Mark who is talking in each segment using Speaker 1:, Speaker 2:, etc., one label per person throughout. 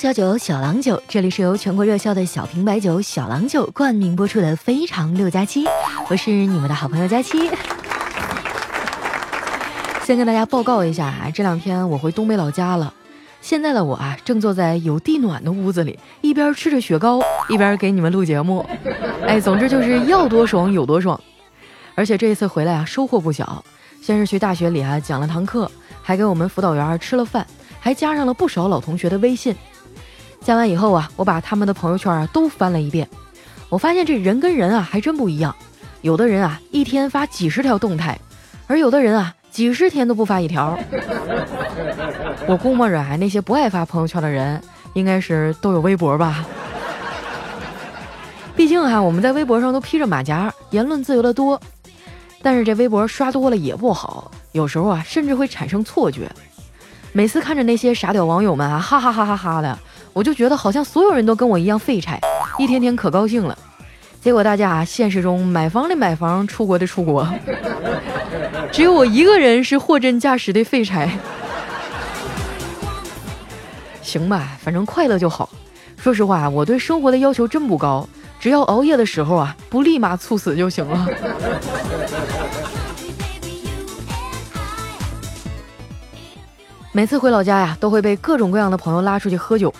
Speaker 1: 小酒，小郎酒，这里是由全国热销的小瓶白酒小郎酒冠名播出的《非常六加七》，我是你们的好朋友佳期。先跟大家报告一下啊，这两天我回东北老家了。现在的我啊，正坐在有地暖的屋子里，一边吃着雪糕，一边给你们录节目。哎，总之就是要多爽有多爽。而且这一次回来啊，收获不小。先是去大学里啊讲了堂课，还给我们辅导员吃了饭，还加上了不少老同学的微信。加完以后啊，我把他们的朋友圈啊都翻了一遍，我发现这人跟人啊还真不一样。有的人啊一天发几十条动态，而有的人啊。几十天都不发一条，我估摸着啊，那些不爱发朋友圈的人，应该是都有微博吧。毕竟哈，我们在微博上都披着马甲，言论自由的多。但是这微博刷多了也不好，有时候啊，甚至会产生错觉。每次看着那些傻屌网友们啊，哈哈哈哈哈的，我就觉得好像所有人都跟我一样废柴，一天天可高兴了。结果大家，现实中买房的买房，出国的出国，只有我一个人是货真价实的废柴。行吧，反正快乐就好。说实话，我对生活的要求真不高，只要熬夜的时候啊，不立马猝死就行了。每次回老家呀，都会被各种各样的朋友拉出去喝酒。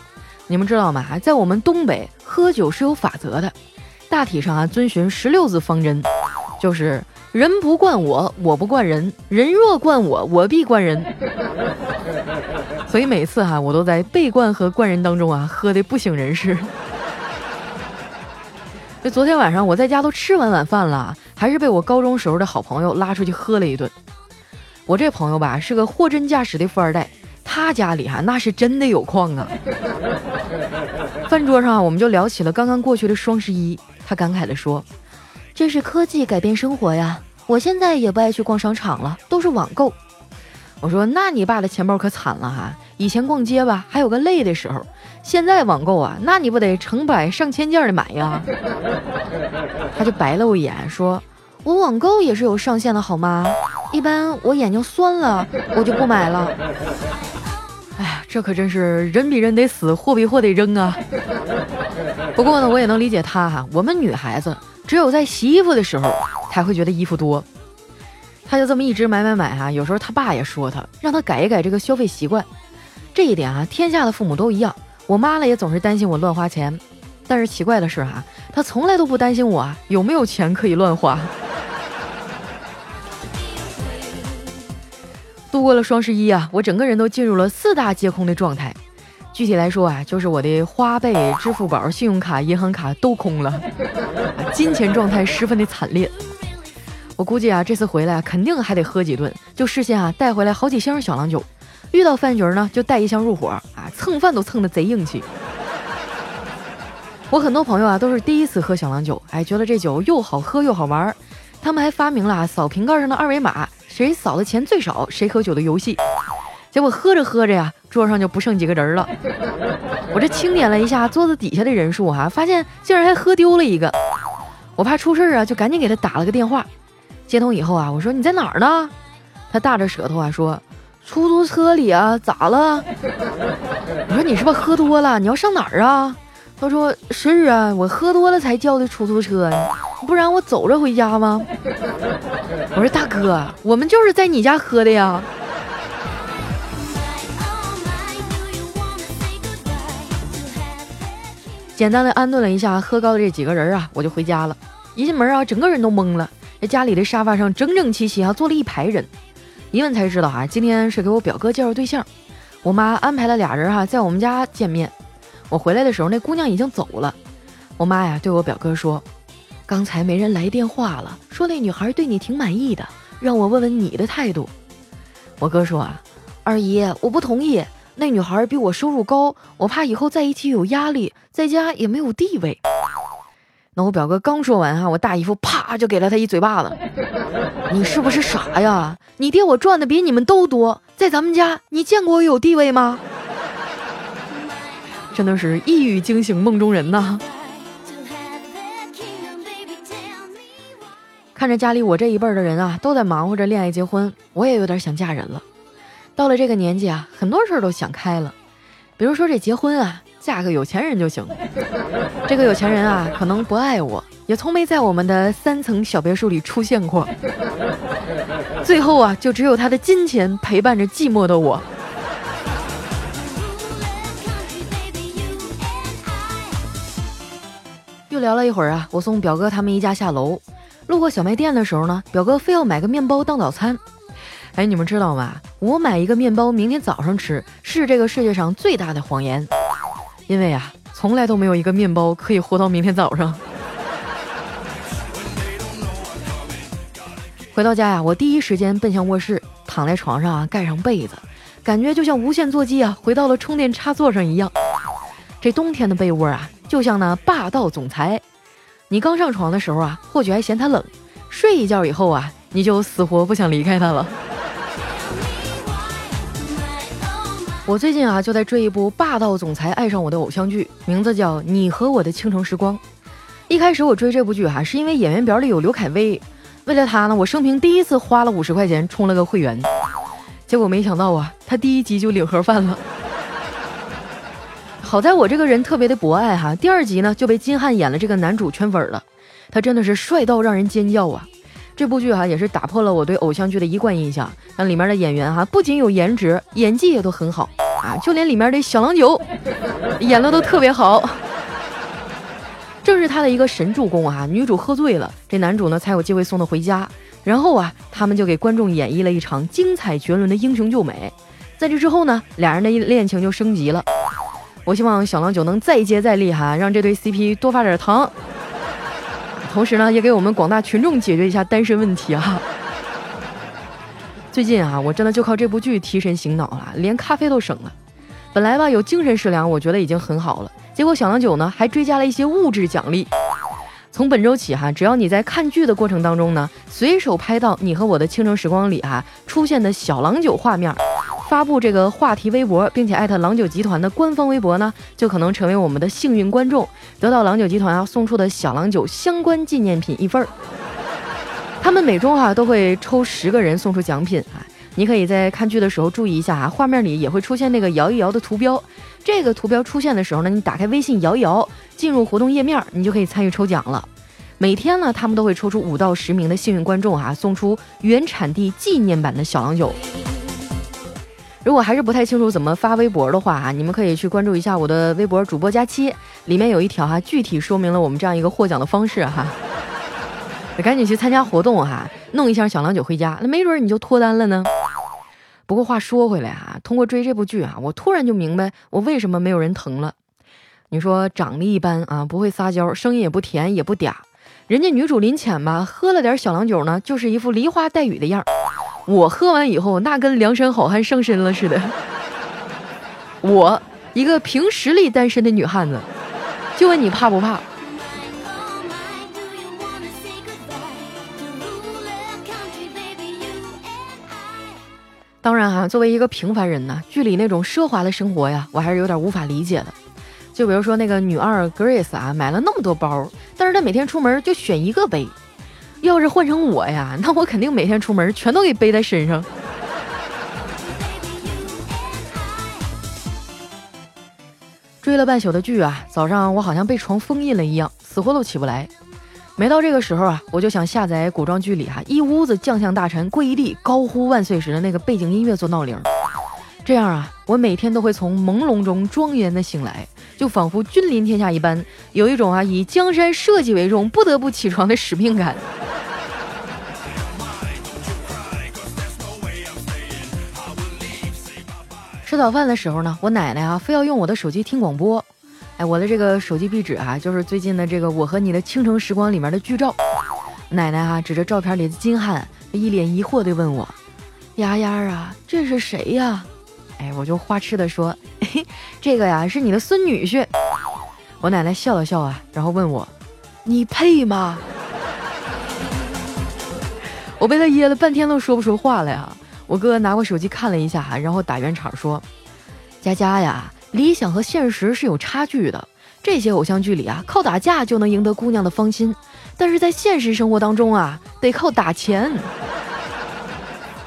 Speaker 1: 你们知道吗？在我们东北，喝酒是有法则的。大体上啊，遵循十六字方针，就是人不惯我，我不惯人；人若惯我，我必惯人。所以每次哈，我都在被惯和惯人当中啊，喝的不省人事。这昨天晚上我在家都吃完晚饭了，还是被我高中时候的好朋友拉出去喝了一顿。我这朋友吧，是个货真价实的富二代。他家里哈那是真的有矿啊！饭桌上我们就聊起了刚刚过去的双十一，他感慨地说：“这是科技改变生活呀！我现在也不爱去逛商场了，都是网购。”我说：“那你爸的钱包可惨了哈！以前逛街吧还有个累的时候，现在网购啊，那你不得成百上千件的买呀？” 他就白了我一眼说：“我网购也是有上限的好吗？一般我眼睛酸了，我就不买了。”这可真是人比人得死，货比货得扔啊！不过呢，我也能理解他哈。我们女孩子只有在洗衣服的时候才会觉得衣服多，他就这么一直买买买哈。有时候他爸也说他，让他改一改这个消费习惯。这一点啊，天下的父母都一样。我妈呢也总是担心我乱花钱，但是奇怪的是哈，她从来都不担心我啊有没有钱可以乱花。度过了双十一啊，我整个人都进入了四大皆空的状态。具体来说啊，就是我的花呗、支付宝、信用卡、银行卡都空了，金钱状态十分的惨烈。我估计啊，这次回来肯定还得喝几顿，就事先啊带回来好几箱小郎酒，遇到饭局呢就带一箱入伙啊，蹭饭都蹭的贼硬气。我很多朋友啊都是第一次喝小郎酒，哎，觉得这酒又好喝又好玩，他们还发明了啊扫瓶盖上的二维码。谁扫的钱最少，谁喝酒的游戏。结果喝着喝着呀，桌上就不剩几个人了。我这清点了一下桌子底下的人数哈，发现竟然还喝丢了一个。我怕出事儿啊，就赶紧给他打了个电话。接通以后啊，我说你在哪儿呢？他大着舌头啊说，出租车里啊，咋了？我说你是不是喝多了？你要上哪儿啊？他说是啊，我喝多了才叫的出租车呢，不然我走着回家吗？我说大哥，我们就是在你家喝的呀。简单的安顿了一下喝高的这几个人啊，我就回家了。一进门啊，整个人都懵了。这家里的沙发上整整齐齐啊，坐了一排人。一问才知道啊，今天是给我表哥介绍对象，我妈安排了俩人哈，在我们家见面。我回来的时候，那姑娘已经走了。我妈呀，对我表哥说：“刚才没人来电话了，说那女孩对你挺满意的，让我问问你的态度。”我哥说：“啊，二姨，我不同意。那女孩比我收入高，我怕以后在一起有压力，在家也没有地位。”那我表哥刚说完哈，我大姨夫啪就给了他一嘴巴子：“你是不是傻呀？你爹我赚的比你们都多，在咱们家你见过我有地位吗？”真的是一语惊醒梦中人呐！看着家里我这一辈的人啊，都在忙活着恋爱结婚，我也有点想嫁人了。到了这个年纪啊，很多事儿都想开了。比如说这结婚啊，嫁个有钱人就行。这个有钱人啊，可能不爱我，也从没在我们的三层小别墅里出现过。最后啊，就只有他的金钱陪伴着寂寞的我。聊了一会儿啊，我送表哥他们一家下楼，路过小卖店的时候呢，表哥非要买个面包当早餐。哎，你们知道吗？我买一个面包，明天早上吃，是这个世界上最大的谎言。因为啊，从来都没有一个面包可以活到明天早上。回到家呀，我第一时间奔向卧室，躺在床上啊，盖上被子，感觉就像无线座机啊，回到了充电插座上一样。这冬天的被窝啊。就像那霸道总裁，你刚上床的时候啊，或许还嫌他冷；睡一觉以后啊，你就死活不想离开他了。我最近啊，就在追一部霸道总裁爱上我的偶像剧，名字叫《你和我的倾城时光》。一开始我追这部剧哈，是因为演员表里有刘恺威，为了他呢，我生平第一次花了五十块钱充了个会员。结果没想到啊，他第一集就领盒饭了。好在我这个人特别的博爱哈，第二集呢就被金瀚演了这个男主圈粉了，他真的是帅到让人尖叫啊！这部剧哈也是打破了我对偶像剧的一贯印象，让里面的演员哈不仅有颜值，演技也都很好啊，就连里面的小郎酒演的都特别好。正是他的一个神助攻啊，女主喝醉了，这男主呢才有机会送她回家，然后啊他们就给观众演绎了一场精彩绝伦的英雄救美，在这之后呢，俩人的恋情就升级了。我希望小郎酒能再接再厉哈，让这对 CP 多发点糖，同时呢，也给我们广大群众解决一下单身问题啊！最近啊，我真的就靠这部剧提神醒脑了，连咖啡都省了。本来吧，有精神食粮，我觉得已经很好了。结果小郎酒呢，还追加了一些物质奖励。从本周起哈，只要你在看剧的过程当中呢，随手拍到你和我的倾城时光里哈出现的小郎酒画面。发布这个话题微博，并且艾特郎酒集团的官方微博呢，就可能成为我们的幸运观众，得到郎酒集团啊送出的小郎酒相关纪念品一份儿。他们每周哈都会抽十个人送出奖品啊，你可以在看剧的时候注意一下啊，画面里也会出现那个摇一摇的图标，这个图标出现的时候呢，你打开微信摇一摇，进入活动页面，你就可以参与抽奖了。每天呢，他们都会抽出五到十名的幸运观众啊，送出原产地纪念版的小郎酒。如果还是不太清楚怎么发微博的话啊，你们可以去关注一下我的微博主播佳期，里面有一条哈，具体说明了我们这样一个获奖的方式哈。赶紧去参加活动哈，弄一箱小郎酒回家，那没准你就脱单了呢。不过话说回来哈，通过追这部剧啊，我突然就明白我为什么没有人疼了。你说长得一般啊，不会撒娇，声音也不甜也不嗲，人家女主林浅吧，喝了点小郎酒呢，就是一副梨花带雨的样儿。我喝完以后，那跟梁山好汉上身了似的。我一个凭实力单身的女汉子，就问你怕不怕？当然哈，作为一个平凡人呢，剧里那种奢华的生活呀，我还是有点无法理解的。就比如说那个女二 Grace 啊，买了那么多包，但是她每天出门就选一个背。要是换成我呀，那我肯定每天出门全都给背在身上。追了半宿的剧啊，早上我好像被床封印了一样，死活都起不来。每到这个时候啊，我就想下载古装剧里哈一屋子将相大臣跪一地高呼万岁时的那个背景音乐做闹铃，这样啊，我每天都会从朦胧中庄严的醒来，就仿佛君临天下一般，有一种啊以江山社稷为重，不得不起床的使命感。吃早饭的时候呢，我奶奶啊非要用我的手机听广播，哎，我的这个手机壁纸啊，就是最近的这个《我和你的倾城时光》里面的剧照。奶奶啊指着照片里的金瀚，一脸疑惑地问我：“丫丫啊，这是谁呀？”哎，我就花痴地说：“ 嘿这个呀是你的孙女婿。”我奶奶笑了笑啊，然后问我：“你配吗？” 我被他噎了半天都说不出话来啊。我哥拿过手机看了一下，然后打圆场说：“佳佳呀，理想和现实是有差距的。这些偶像剧里啊，靠打架就能赢得姑娘的芳心，但是在现实生活当中啊，得靠打钱。”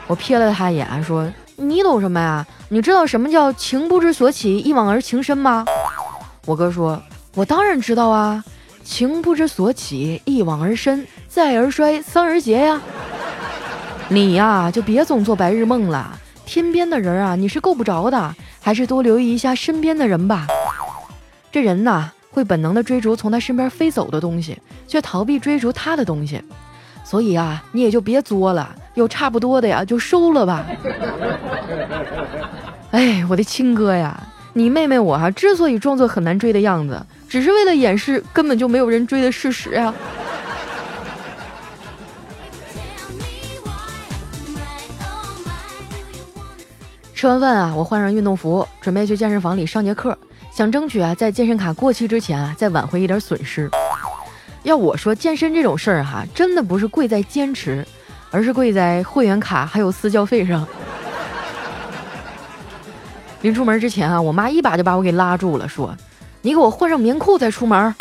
Speaker 1: 我瞥了他一眼，说：“你懂什么呀？你知道什么叫情不知所起，一往而情深吗？”我哥说：“我当然知道啊，情不知所起，一往而深，再而衰，三而竭呀。你呀，就别总做白日梦了。天边的人啊，你是够不着的，还是多留意一下身边的人吧。这人呐，会本能的追逐从他身边飞走的东西，却逃避追逐他的东西。所以啊，你也就别作了，有差不多的呀，就收了吧。哎，我的亲哥呀！”你妹妹我哈之所以装作很难追的样子，只是为了掩饰根本就没有人追的事实呀。吃完饭啊，我换上运动服，准备去健身房里上节课，想争取啊在健身卡过期之前啊再挽回一点损失。要我说，健身这种事儿哈，真的不是贵在坚持，而是贵在会员卡还有私教费上。临出门之前啊，我妈一把就把我给拉住了，说：“你给我换上棉裤再出门。”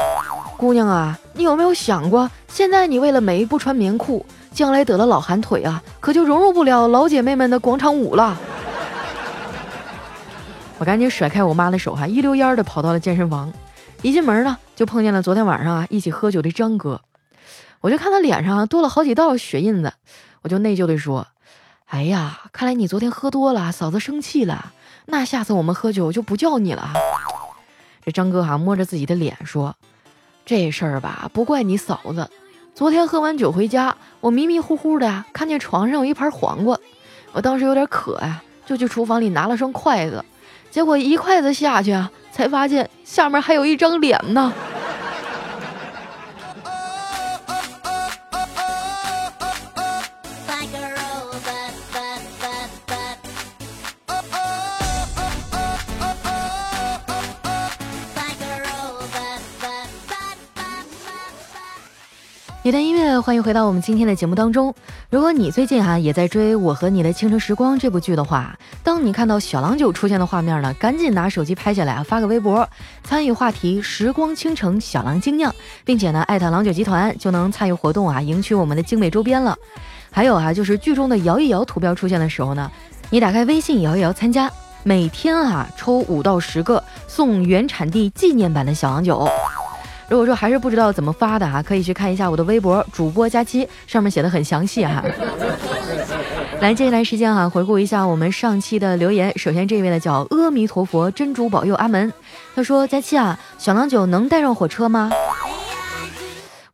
Speaker 1: 姑娘啊，你有没有想过，现在你为了美不穿棉裤，将来得了老寒腿啊，可就融入不了老姐妹们的广场舞了。我赶紧甩开我妈的手，哈，一溜烟的跑到了健身房。一进门呢，就碰见了昨天晚上啊一起喝酒的张哥。我就看他脸上多了好几道血印子，我就内疚的说：“哎呀，看来你昨天喝多了，嫂子生气了。”那下次我们喝酒就不叫你了。这张哥哈摸着自己的脸说：“这事儿吧，不怪你嫂子。昨天喝完酒回家，我迷迷糊糊的呀，看见床上有一盘黄瓜，我当时有点渴呀，就去厨房里拿了双筷子，结果一筷子下去啊，才发现下面还有一张脸呢。”一段音乐，欢迎回到我们今天的节目当中。如果你最近哈也在追《我和你的倾城时光》这部剧的话，当你看到小郎酒出现的画面呢，赶紧拿手机拍下来啊，发个微博，参与话题“时光倾城小郎精酿”，并且呢艾特郎酒集团，就能参与活动啊，赢取我们的精美周边了。还有啊，就是剧中的摇一摇图标出现的时候呢，你打开微信摇一摇参加，每天啊抽五到十个送原产地纪念版的小郎酒。如果说还是不知道怎么发的哈，可以去看一下我的微博主播佳期，上面写的很详细哈。来，接下来时间哈，回顾一下我们上期的留言。首先这位呢叫阿弥陀佛，真主保佑阿门。他说：佳期啊，小郎酒能带上火车吗？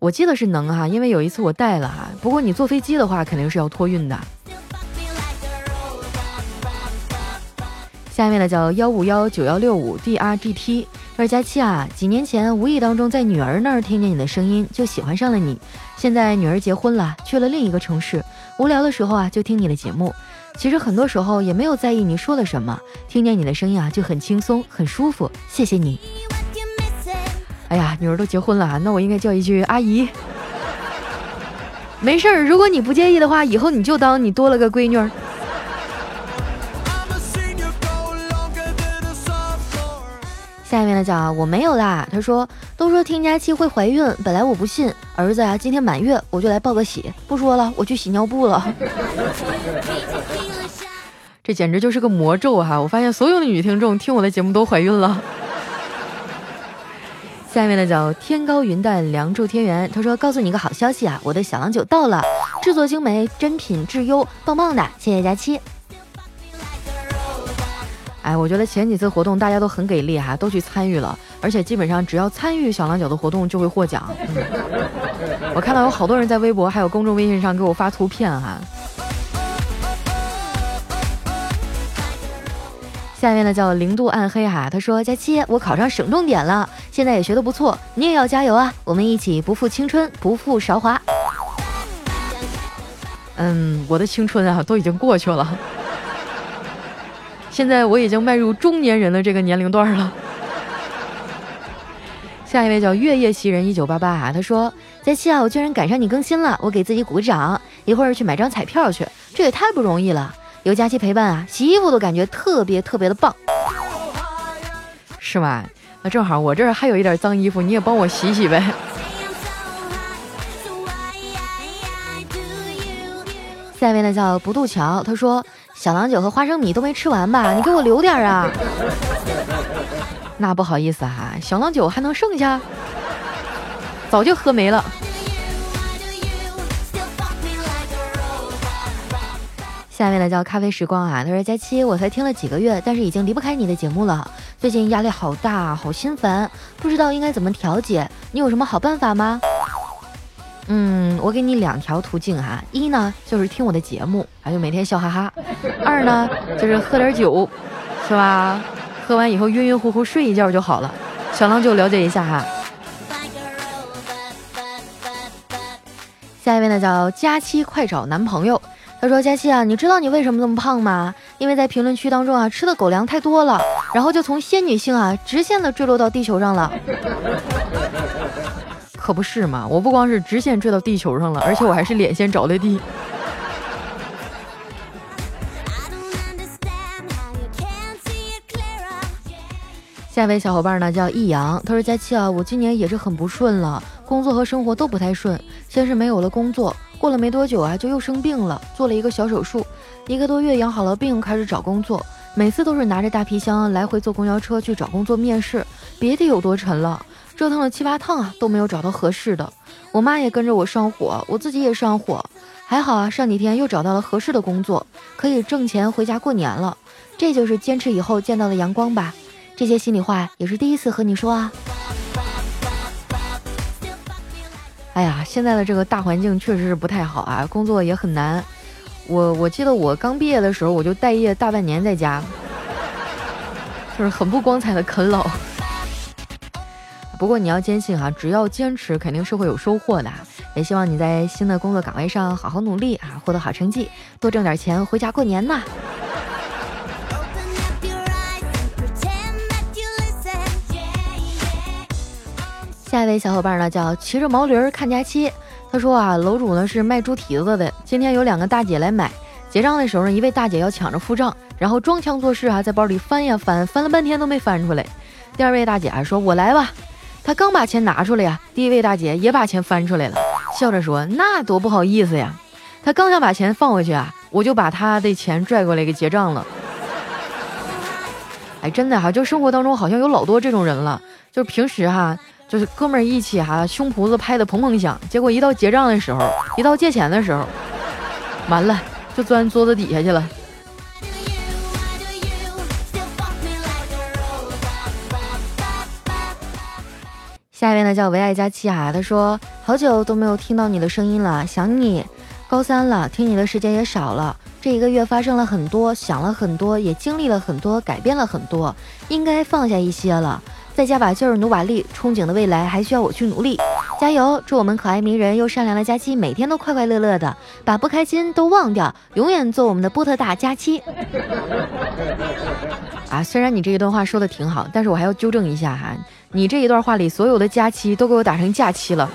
Speaker 1: 我记得是能哈，因为有一次我带了哈。不过你坐飞机的话，肯定是要托运的。下面呢叫幺五幺九幺六五 D R G T。二佳期啊，几年前无意当中在女儿那儿听见你的声音，就喜欢上了你。现在女儿结婚了，去了另一个城市，无聊的时候啊，就听你的节目。其实很多时候也没有在意你说了什么，听见你的声音啊，就很轻松，很舒服。谢谢你。哎呀，女儿都结婚了，那我应该叫一句阿姨。没事儿，如果你不介意的话，以后你就当你多了个闺女儿。下面的叫我没有啦，他说都说听佳期会怀孕，本来我不信，儿子啊今天满月，我就来报个喜。不说了，我去洗尿布了。这简直就是个魔咒哈！我发现所有的女听众听我的节目都怀孕了。下面的叫天高云淡，凉住天元，他说告诉你个好消息啊，我的小郎酒到了，制作精美，真品质优，棒棒的，谢谢佳期。哎，我觉得前几次活动大家都很给力哈，都去参与了，而且基本上只要参与小郎酒的活动就会获奖。我看到有好多人在微博还有公众微信上给我发图片哈。下面呢叫零度暗黑哈，他说佳期我考上省重点了，现在也学得不错，你也要加油啊，我们一起不负青春不负韶华。嗯，我的青春啊都已经过去了。现在我已经迈入中年人的这个年龄段了。下一位叫月夜袭人一九八八啊，他说：“佳期啊，我居然赶上你更新了，我给自己鼓个掌，一会儿去买张彩票去，这也太不容易了。有佳期陪伴啊，洗衣服都感觉特别特别的棒，是吗？那正好我这儿还有一点脏衣服，你也帮我洗洗呗。”下一位呢叫不渡桥，他说。小郎酒和花生米都没吃完吧？你给我留点啊！那不好意思哈，小郎酒还能剩下？早就喝没了。下面呢叫咖啡时光啊，他说佳期，我才听了几个月，但是已经离不开你的节目了。最近压力好大，好心烦，不知道应该怎么调节，你有什么好办法吗？嗯，我给你两条途径哈，一呢就是听我的节目，还就每天笑哈哈；二呢就是喝点酒，是吧？喝完以后晕晕乎乎睡一觉就好了。小郎就了解一下哈。下一位呢叫佳期，快找男朋友。他说：“佳期啊，你知道你为什么这么胖吗？因为在评论区当中啊，吃的狗粮太多了，然后就从仙女星啊直线的坠落到地球上了。可不是嘛，我不光是直线坠到地球上了，而且我还是脸先着的地。”下一位小伙伴呢叫易阳，他说：“佳期啊，我今年也是很不顺了，工作和生活都不太顺，先是没有了工作。”过了没多久啊，就又生病了，做了一个小手术，一个多月养好了病，开始找工作。每次都是拿着大皮箱来回坐公交车去找工作面试，别提有多沉了。折腾了七八趟啊，都没有找到合适的。我妈也跟着我上火，我自己也上火。还好啊，上几天又找到了合适的工作，可以挣钱回家过年了。这就是坚持以后见到的阳光吧。这些心里话也是第一次和你说啊。哎呀，现在的这个大环境确实是不太好啊，工作也很难。我我记得我刚毕业的时候，我就待业大半年在家，就是很不光彩的啃老。不过你要坚信哈，只要坚持，肯定是会有收获的。也希望你在新的工作岗位上好好努力啊，获得好成绩，多挣点钱回家过年呐。下一位小伙伴呢，叫骑着毛驴看假期。他说啊，楼主呢是卖猪蹄子的，今天有两个大姐来买，结账的时候呢，一位大姐要抢着付账，然后装腔作势啊，在包里翻呀翻，翻了半天都没翻出来。第二位大姐啊说：“我来吧。”他刚把钱拿出来呀，第一位大姐也把钱翻出来了，笑着说：“那多不好意思呀。”他刚想把钱放回去啊，我就把他的钱拽过来给结账了。哎，真的哈，就生活当中好像有老多这种人了，就是平时哈。就是哥们儿一起哈，胸脯子拍的砰砰响，结果一到结账的时候，一到借钱的时候，完了就钻桌子底下去了。下一位呢叫唯爱佳期啊，他说好久都没有听到你的声音了，想你。高三了，听你的时间也少了，这一个月发生了很多，想了很多，也经历了很多，改变了很多，应该放下一些了。再加把劲儿，努把力，憧憬的未来还需要我去努力，加油！祝我们可爱迷人又善良的佳期每天都快快乐乐的，把不开心都忘掉，永远做我们的波特大佳期。啊，虽然你这一段话说的挺好，但是我还要纠正一下哈，你这一段话里所有的佳期都给我打成假期了，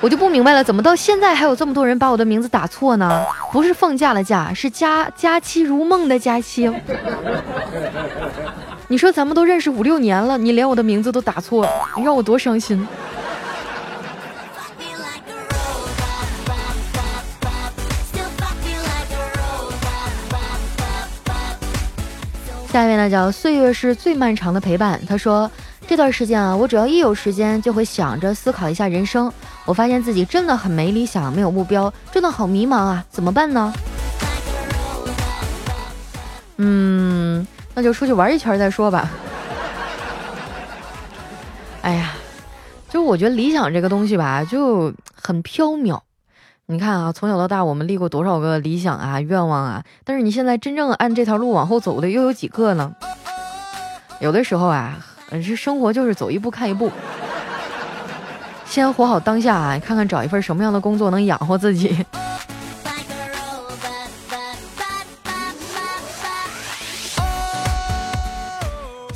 Speaker 1: 我就不明白了，怎么到现在还有这么多人把我的名字打错呢？不是放假的假，是佳佳期如梦的佳期。你说咱们都认识五六年了，你连我的名字都打错，你让我多伤心。下一位呢，叫岁月是最漫长的陪伴。他说这段时间啊，我只要一有时间就会想着思考一下人生。我发现自己真的很没理想，没有目标，真的好迷茫啊，怎么办呢？嗯。那就出去玩一圈再说吧。哎呀，就我觉得理想这个东西吧，就很飘渺。你看啊，从小到大我们立过多少个理想啊、愿望啊，但是你现在真正按这条路往后走的又有几个呢？有的时候啊，是生活就是走一步看一步，先活好当下啊，看看找一份什么样的工作能养活自己。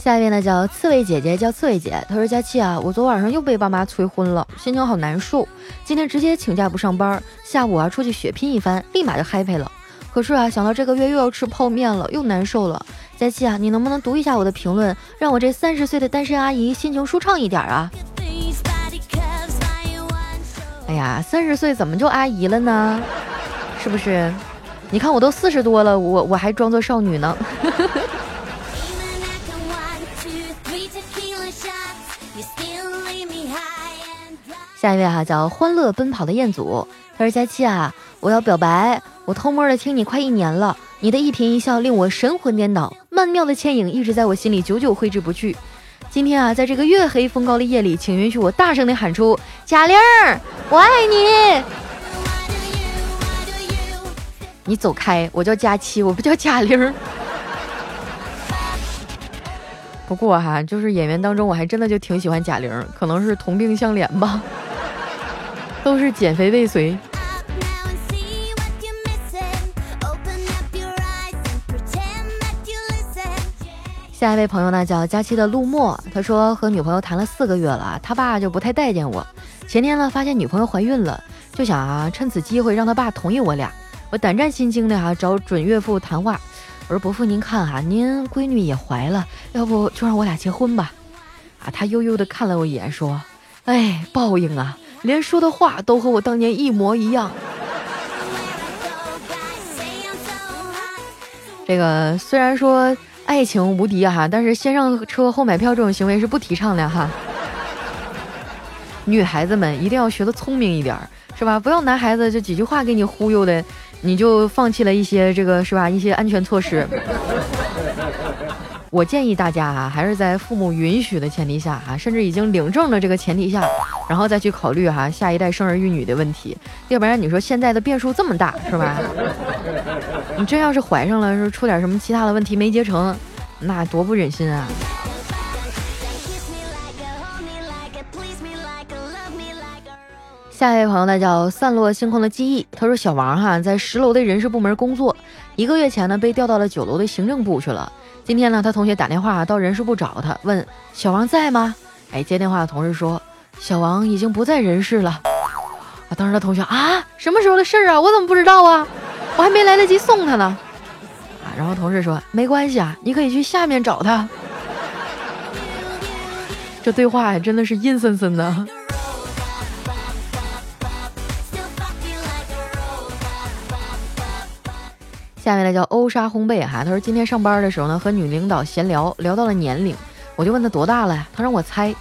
Speaker 1: 下一位呢叫刺猬姐姐，叫刺猬姐。她说：“佳期啊，我昨晚上又被爸妈催婚了，心情好难受。今天直接请假不上班，下午啊出去血拼一番，立马就 happy 了。可是啊，想到这个月又要吃泡面了，又难受了。佳期啊，你能不能读一下我的评论，让我这三十岁的单身阿姨心情舒畅一点啊？”哎呀，三十岁怎么就阿姨了呢？是不是？你看我都四十多了，我我还装作少女呢。下一位哈叫欢乐奔跑的彦祖，他说佳期啊，我要表白，我偷摸的听你快一年了，你的一颦一笑令我神魂颠倒，曼妙的倩影一直在我心里久久挥之不去。今天啊，在这个月黑风高的夜里，请允许我大声的喊出贾玲儿，我爱你。你走开，我叫佳期，我不叫贾玲。
Speaker 2: 不过哈，就是演员当中，我还真的就挺喜欢贾玲，可能是同病相怜吧，都是减肥未遂。
Speaker 1: 下一位朋友呢，叫佳期的陆墨，他说和女朋友谈了四个月了，他爸就不太待见我。前天呢，发现女朋友怀孕了，就想啊，趁此机会让他爸同意我俩。我胆战心惊的哈找准岳父谈话，我说伯父您看哈，您闺女也怀了，要不就让我俩结婚吧？啊，他悠悠的看了我一眼，说：“哎，报应啊，连说的话都和我当年一模一样。”
Speaker 2: 这个虽然说爱情无敌哈，但是先上车后买票这种行为是不提倡的哈。女孩子们一定要学的聪明一点，是吧？不要男孩子就几句话给你忽悠的。你就放弃了一些这个是吧？一些安全措施。我建议大家啊，还是在父母允许的前提下啊，甚至已经领证的这个前提下，然后再去考虑哈下一代生儿育女的问题。要不然你说现在的变数这么大是吧？你真要是怀上了，说出点什么其他的问题没结成，那多不忍心啊！
Speaker 1: 下一位朋友呢叫散落星空的记忆，他说小王哈在十楼的人事部门工作，一个月前呢被调到了九楼的行政部去了。今天呢他同学打电话到人事部找他，问小王在吗？哎接电话的同事说小王已经不在人事了。啊当时他同学啊什么时候的事儿啊我怎么不知道啊我还没来得及送他呢。啊然后同事说没关系啊你可以去下面找他。
Speaker 2: 这对话呀真的是阴森森的。
Speaker 1: 下面呢叫欧莎烘焙哈，他说今天上班的时候呢和女领导闲聊，聊到了年龄，我就问他多大了，他让我猜，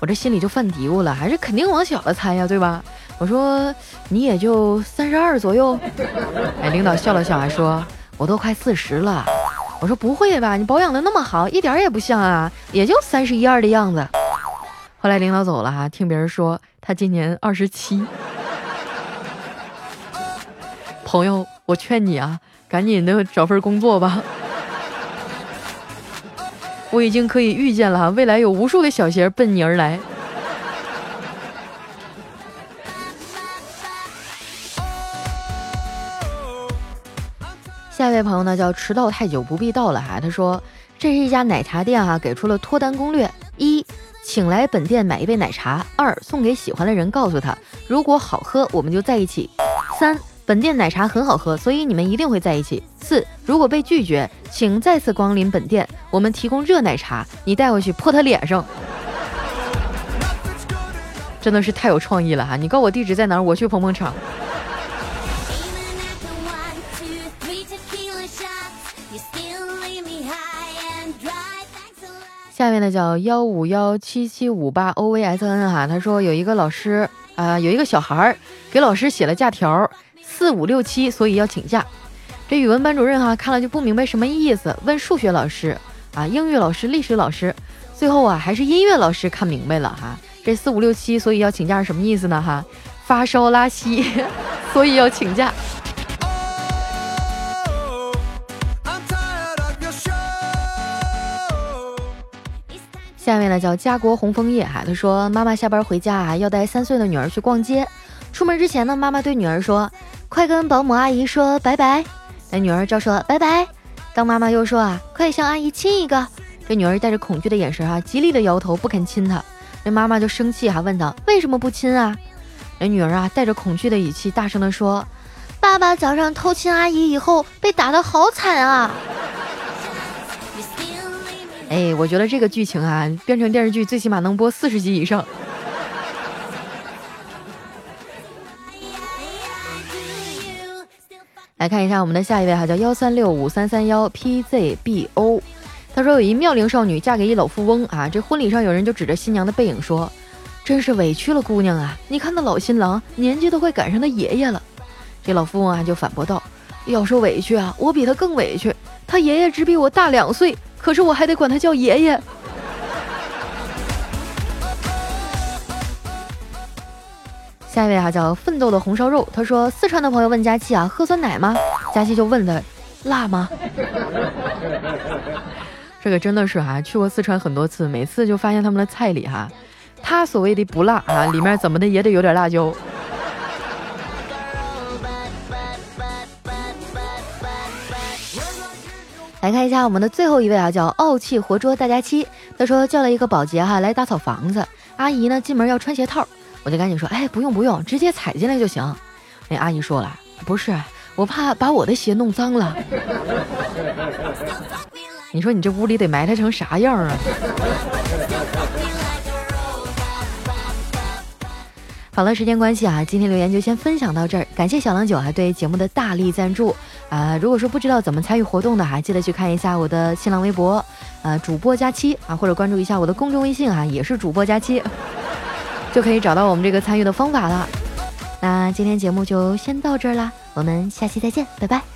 Speaker 1: 我这心里就犯嘀咕了，还是肯定往小了猜呀，对吧？我说你也就三十二左右，哎，领导笑了笑，还说我都快四十了。我说不会吧，你保养的那么好，一点也不像啊，也就三十一二的样子。
Speaker 2: 后来领导走了哈，听别人说他今年二十七。朋友，我劝你啊。赶紧的找份工作吧！我已经可以预见了，未来有无数的小鞋奔你而来。
Speaker 1: 下一位朋友呢，叫迟到太久不必到了哈。他说，这是一家奶茶店哈，给出了脱单攻略：一，请来本店买一杯奶茶；二，送给喜欢的人，告诉他，如果好喝，我们就在一起；三。本店奶茶很好喝，所以你们一定会在一起。四，如果被拒绝，请再次光临本店，我们提供热奶茶，你带回去泼他脸上。
Speaker 2: 真的是太有创意了哈！你告我地址在哪儿，我去捧捧场。下面呢叫幺五幺七七五八 O V S N 哈，他说有一个老师啊，有一个小孩儿给老师写了假条。四五六七，所以要请假。这语文班主任哈看了就不明白什么意思，问数学老师啊、英语老师、历史老师，最后啊还是音乐老师看明白了哈。这四五六七，所以要请假是什么意思呢？哈，发烧拉稀，所以要请假。
Speaker 1: 下面呢叫家国红枫叶哈，他说妈妈下班回家啊要带三岁的女儿去逛街，出门之前呢妈妈对女儿说。快跟保姆阿姨说拜拜，那女儿照说拜拜。当妈妈又说啊，快向阿姨亲一个。这女儿带着恐惧的眼神啊，极力的摇头不肯亲她。那妈妈就生气还，问她为什么不亲啊？那女儿啊，带着恐惧的语气大声的说：“爸爸早上偷亲阿姨以后被打的好惨啊！”
Speaker 2: 哎，我觉得这个剧情啊，变成电视剧最起码能播四十集以上。
Speaker 1: 来看一下我们的下一位哈，叫幺三六五三三幺 PZBO。他说有一妙龄少女嫁给一老富翁啊，这婚礼上有人就指着新娘的背影说：“真是委屈了姑娘啊！你看那老新郎年纪都快赶上他爷爷了。这老富翁啊就反驳道：“要说委屈啊，我比他更委屈。他爷爷只比我大两岁，可是我还得管他叫爷爷。”下一位啊叫奋斗的红烧肉，他说四川的朋友问佳期啊喝酸奶吗？佳期就问他辣吗？这个真的是哈，去过四川很多次，每次就发现他们的菜里哈，他所谓的不辣啊，里面怎么的也得有点辣椒。来看一下我们的最后一位啊，叫傲气活捉大家期，他说叫了一个保洁哈来打扫房子，阿姨呢进门要穿鞋套。我就赶紧说，哎，不用不用，直接踩进来就行。那阿姨说了，不是，我怕把我的鞋弄脏了。你说你这屋里得埋汰成啥样啊？好了，时间关系啊，今天留言就先分享到这儿。感谢小郎酒啊对节目的大力赞助啊。如果说不知道怎么参与活动的，还记得去看一下我的新浪微博，呃，主播佳期啊，或者关注一下我的公众微信啊，也是主播佳期。就可以找到我们这个参与的方法了。那今天节目就先到这儿啦，我们下期再见，拜拜。